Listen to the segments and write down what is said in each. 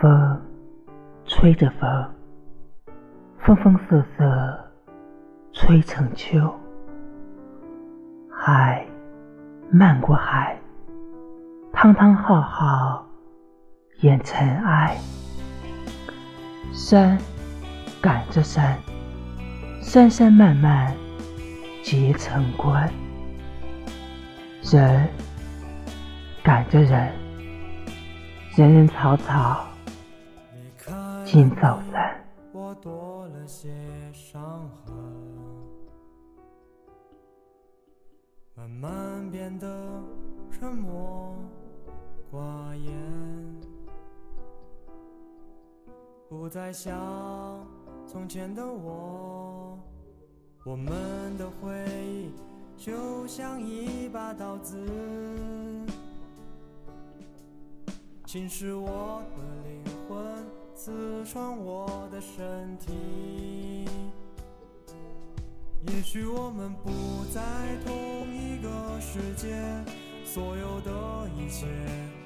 风吹着风，风风瑟瑟吹成秋。海漫过海，汤汤浩浩掩尘埃。山赶着山，山山漫漫结成关。人赶着人，人人草草尽走散。我多了些伤痕，慢慢变得沉默寡言，不再像从前的我。我们的回忆就像一把刀子，侵蚀我的灵魂，刺穿我的身体。也许我们不在同一个世界，所有的一切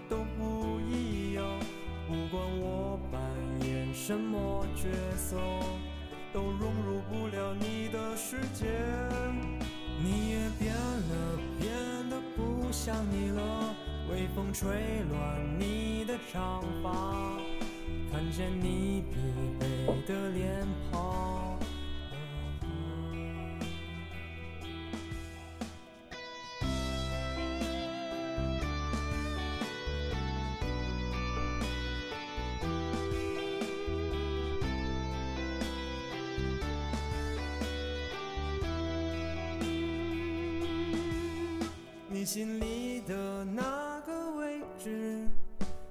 都不一样。不管我扮演什么角色，都融入不了你的世界。你也变了，变得不像你了。微风吹乱你的长发，看见你疲惫的脸庞。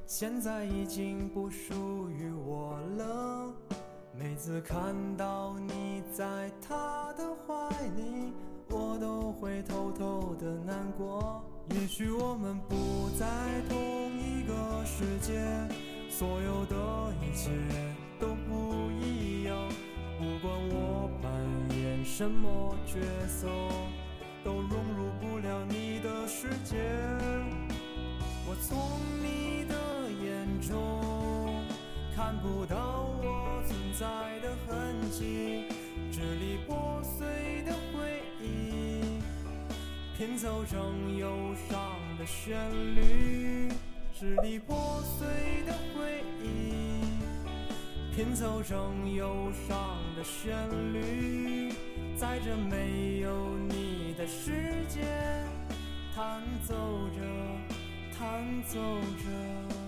现在已经不属于我了。每次看到你在他的怀里，我都会偷偷的难过。也许我们不在同一个世界，所有的一切都不一样。不管我扮演什么角色。都融入不了你的世界。我从看不到我存在的痕迹，支离破碎的回忆拼凑成忧伤的旋律。支离破碎的回忆拼凑成忧伤的旋律，在这没有你的世界，弹奏着，弹奏着。